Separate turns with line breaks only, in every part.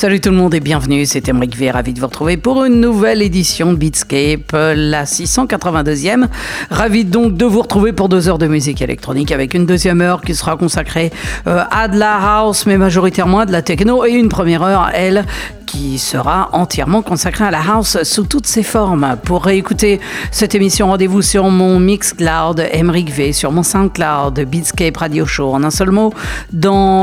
Salut tout le monde et bienvenue, c'est Emric V, ravi de vous retrouver pour une nouvelle édition de Beatscape, la 682e. Ravi donc de vous retrouver pour deux heures de musique électronique avec une deuxième heure qui sera consacrée euh, à de la house mais majoritairement à de la techno et une première heure, elle, qui sera entièrement consacrée à la house sous toutes ses formes. Pour réécouter cette émission, rendez-vous sur mon Mixcloud Emric V, sur mon SoundCloud Beatscape Radio Show en un seul mot,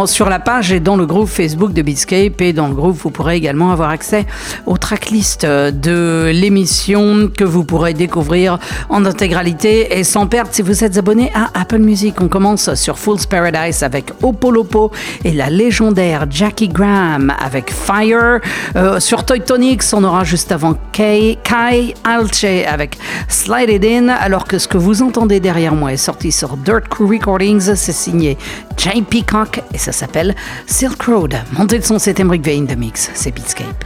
sur la page et dans le groupe Facebook de Beatscape et dans le groupe vous pourrez également avoir accès aux tracklists de l'émission que vous pourrez découvrir en intégralité et sans perdre si vous êtes abonné à Apple Music. On commence sur Fool's Paradise avec Opolopo et la légendaire Jackie Graham avec Fire. Euh, sur Toy Tonics, on aura juste avant Kai, Kai Alche avec Slide It In, alors que ce que vous entendez derrière moi est sorti sur Dirt Crew Recordings, c'est signé Jane Peacock et ça s'appelle Silk Road. Montez le son, c'est Emric Vein de Mix, c'est Beatscape.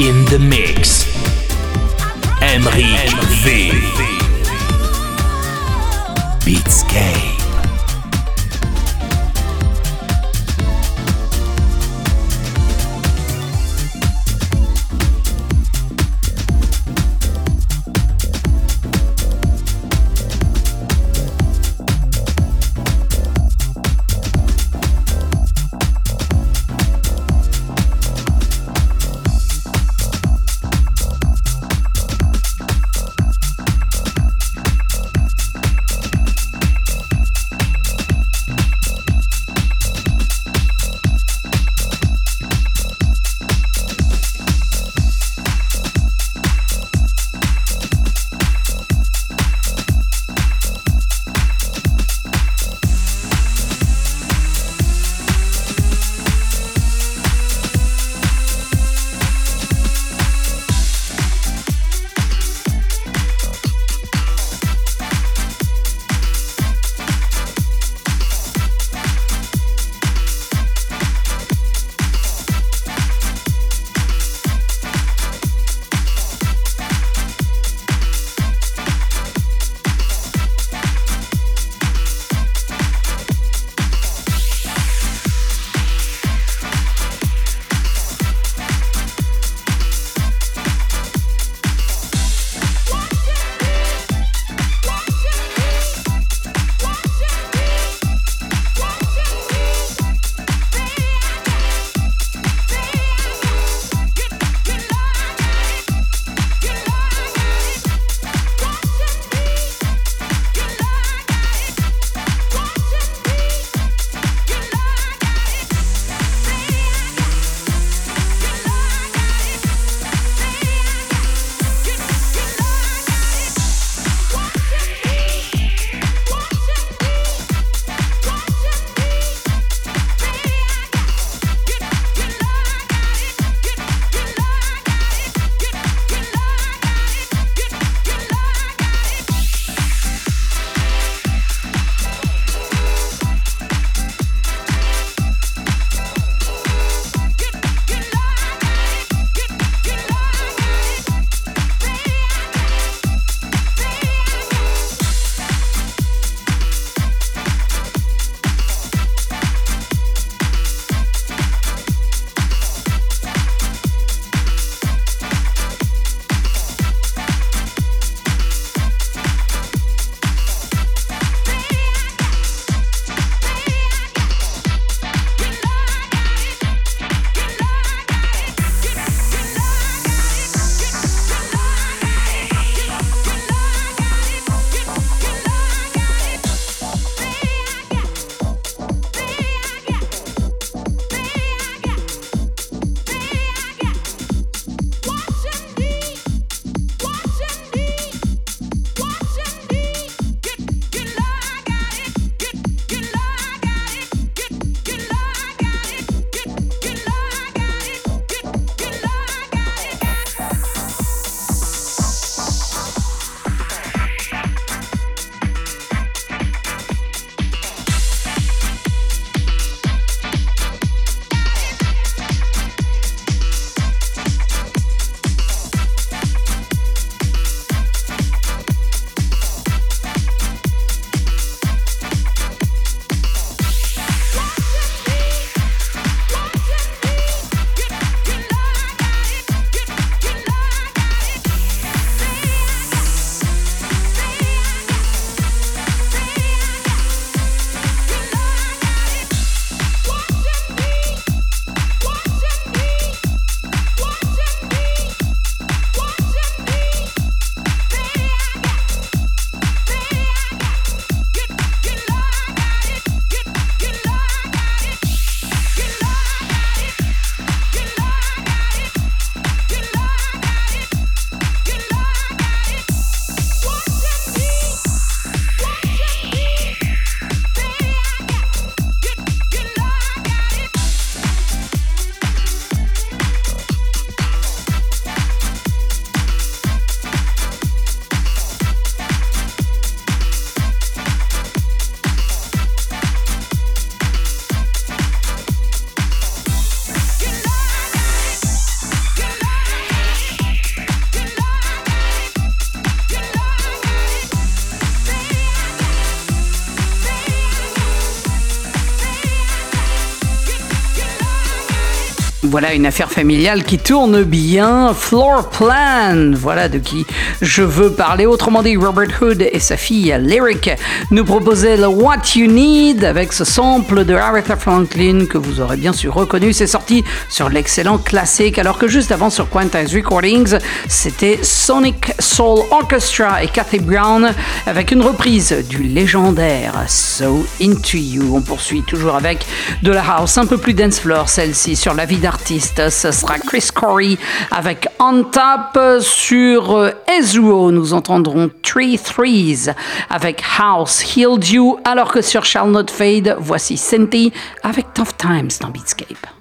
In the mix. Emric V. Beatscape.
Voilà une affaire familiale qui tourne bien. Floor Plan, voilà de qui je veux parler. Autrement dit, Robert Hood et sa fille Lyric nous proposaient le What You Need avec ce sample de Aretha Franklin que vous aurez bien sûr reconnu. C'est sorti sur l'excellent classique, alors que juste avant sur Quantize Recordings, c'était Sonic Soul Orchestra et Kathy Brown avec une reprise du légendaire So Into You. On poursuit toujours avec de la house un peu plus dance floor, celle-ci sur la vie d'artiste. Ce sera Chris Corey avec On Top sur Ezreal. Nous entendrons Three Threes avec House Healed You, alors que sur Shall Not Fade, voici Cindy avec Tough Times dans Beatscape.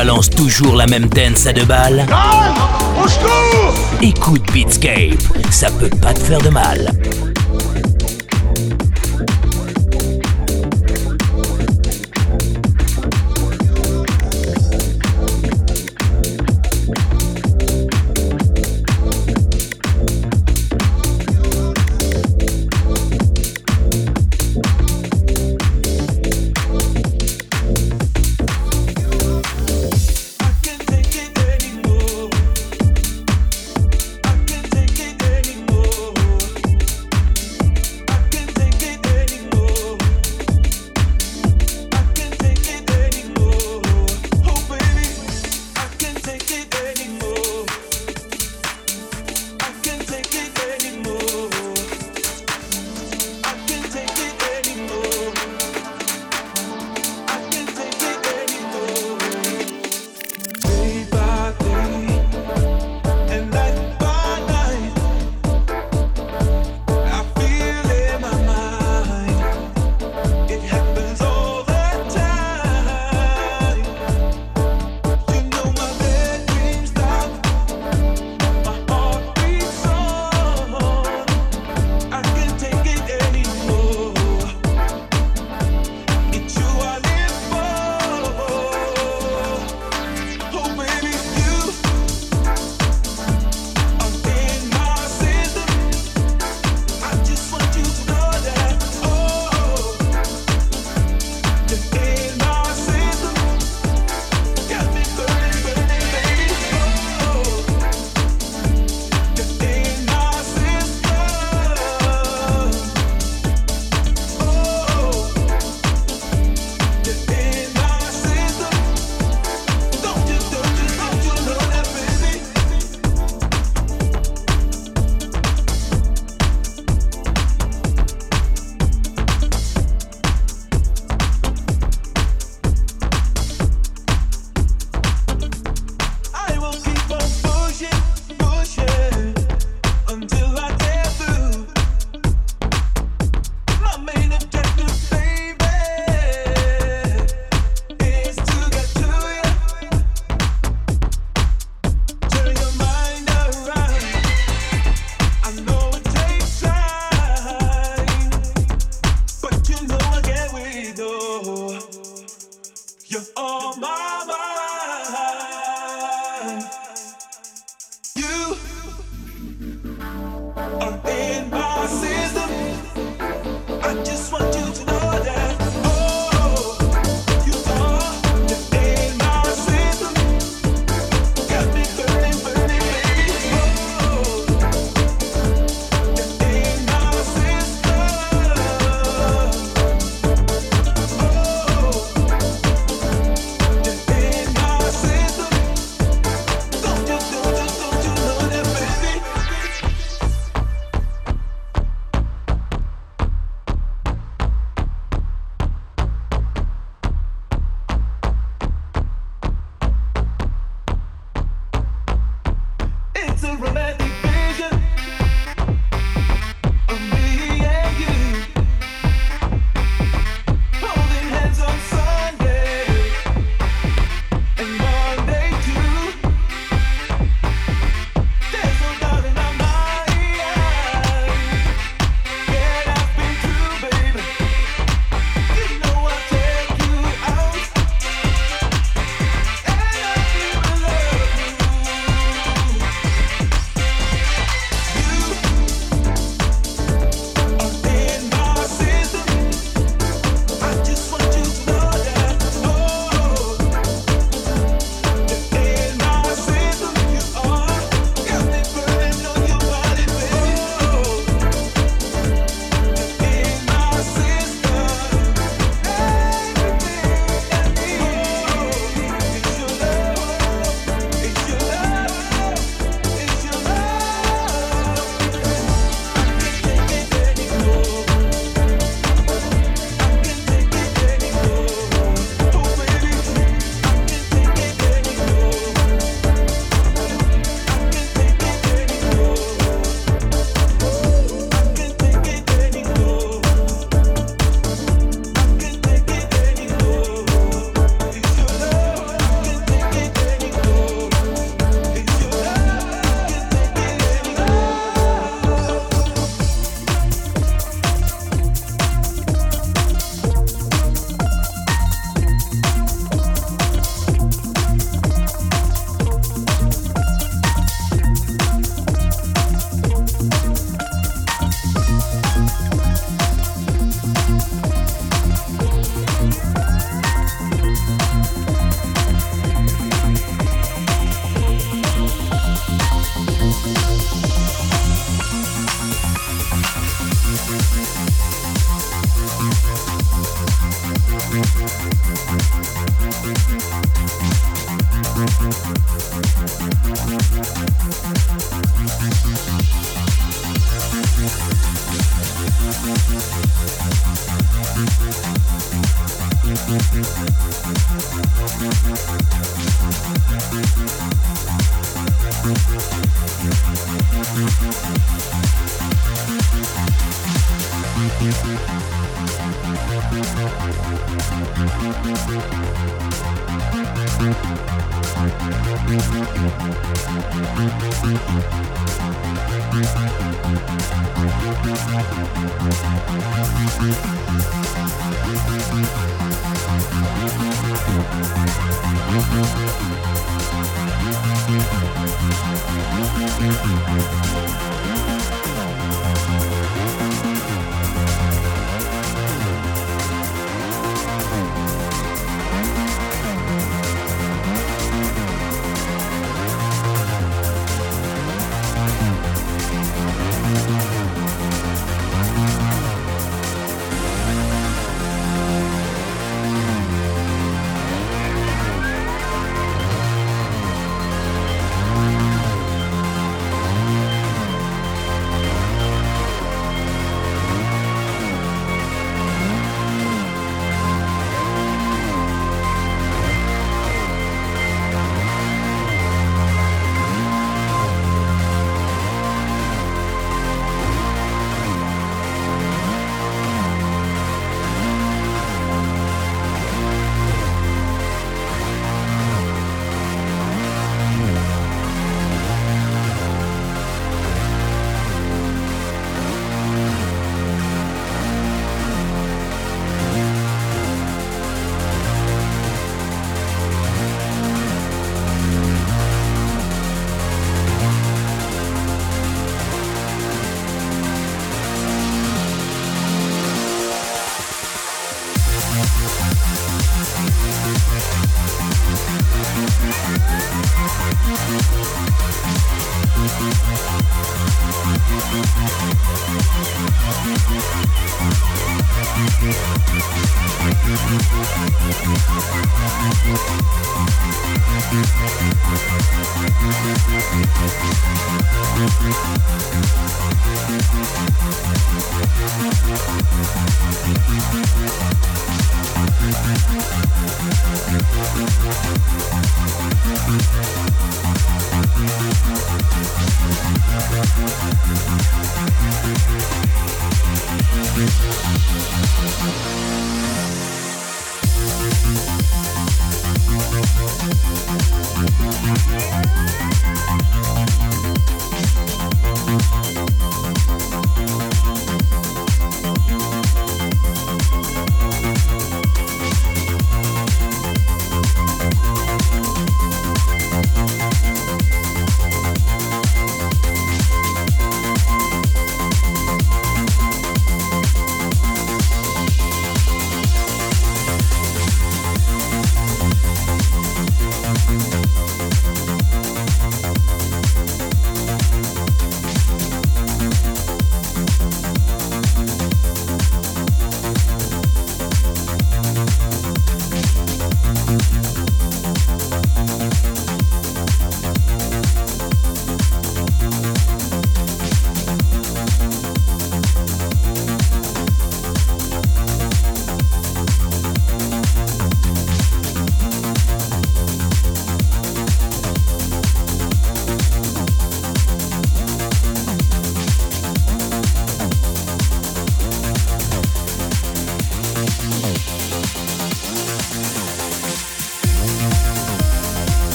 Balance toujours la même dance à deux balles Écoute Beatscape, ça peut pas te faire de mal.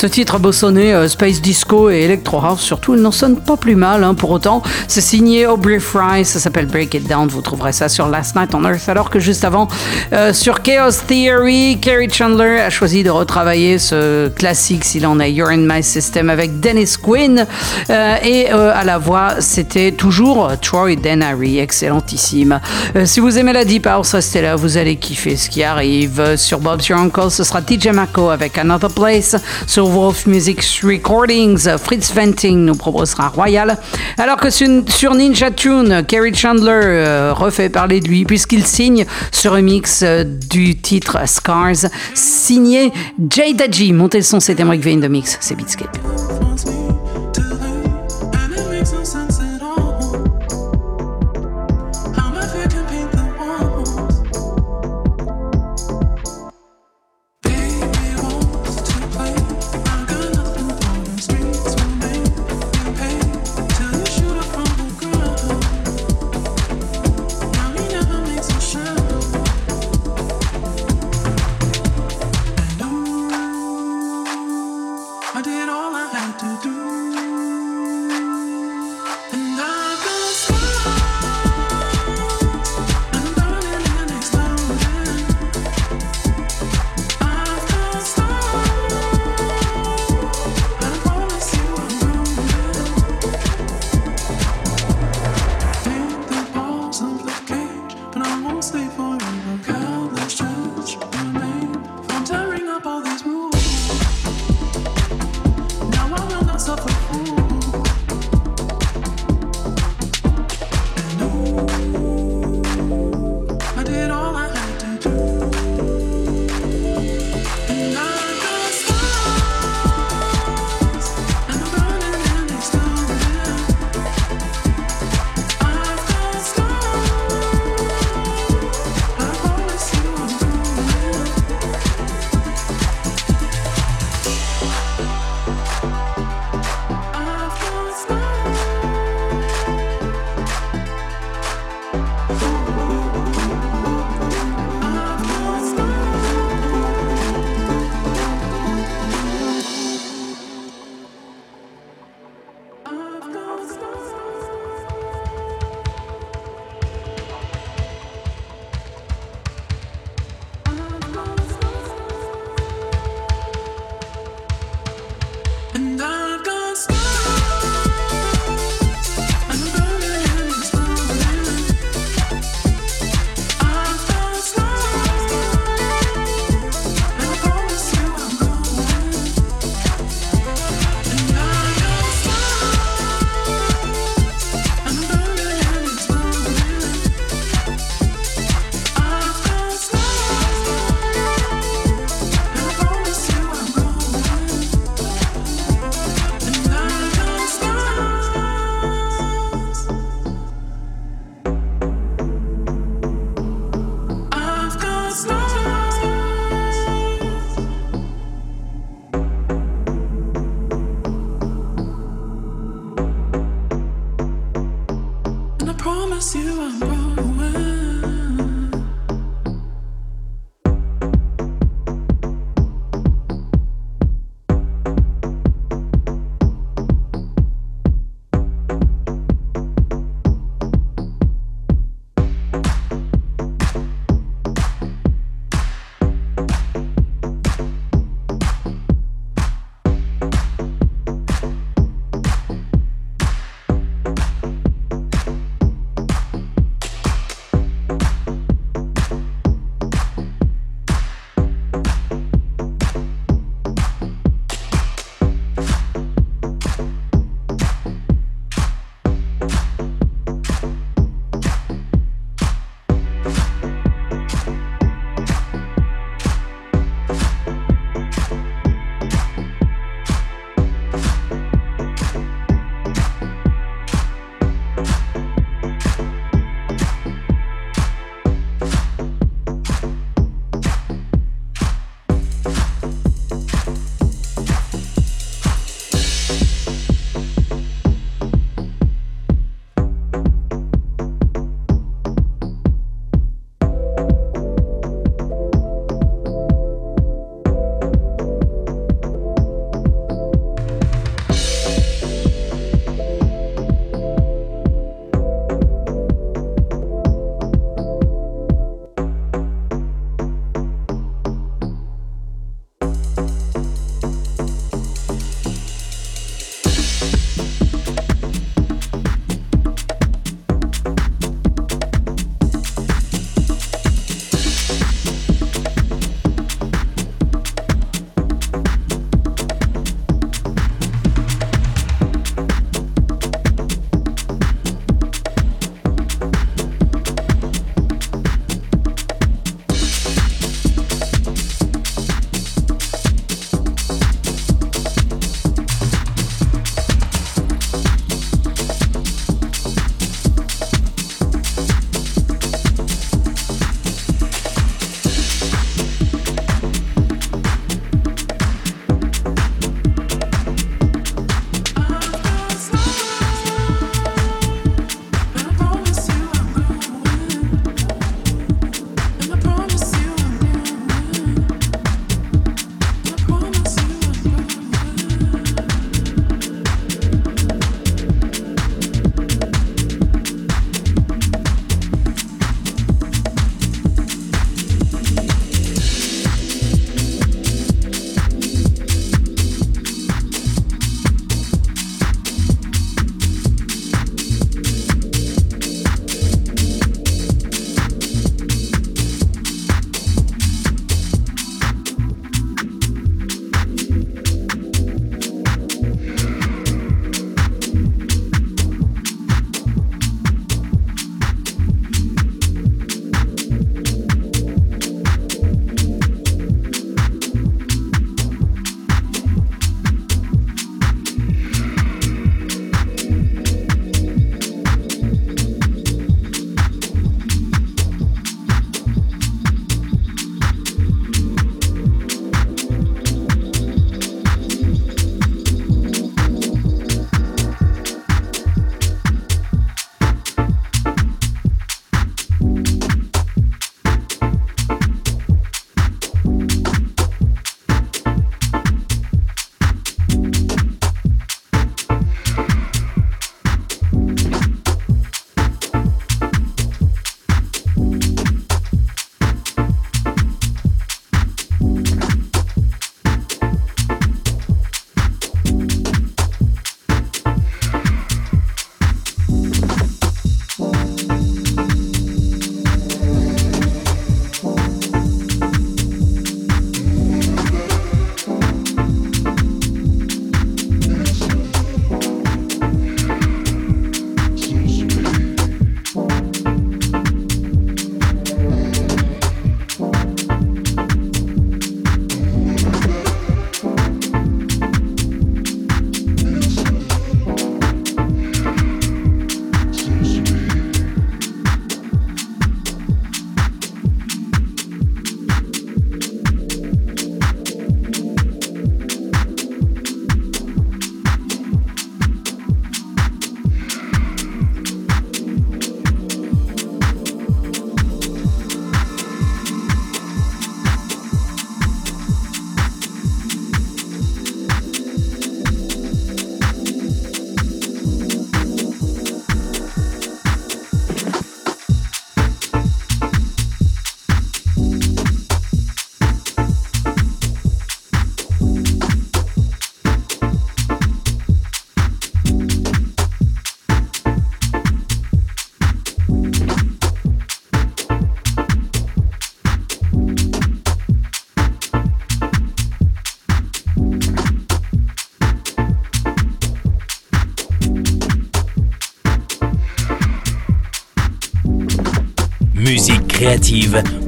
Ce titre bossonné euh, Space Disco et Electro House, surtout, il n'en sonne pas plus mal hein, pour autant. C'est signé Aubrey Fry, ça s'appelle Break It Down. Vous trouverez ça sur Last Night on Earth. Alors que juste avant, euh, sur Chaos Theory, Kerry Chandler a choisi de retravailler ce classique, s'il en est, You're in My System avec Dennis Quinn. Euh, et à la voix, c'était toujours Troy Denary, excellentissime. si vous aimez la Deep House, restez là, vous allez kiffer ce qui arrive. Sur Bob's Your Uncle, ce sera TJ Mako avec Another Place. Sur Wolf Music Recordings, Fritz Venting nous proposera Royal. Alors que sur Ninja Tune, Kerry Chandler euh, refait parler de lui puisqu'il signe ce remix euh, du titre Scars, signé Jay Daji. Montez le son, c'était Mike Vein de Mix, c'est Beatscape.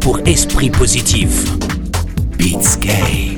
Pour esprit positif. Beatscape.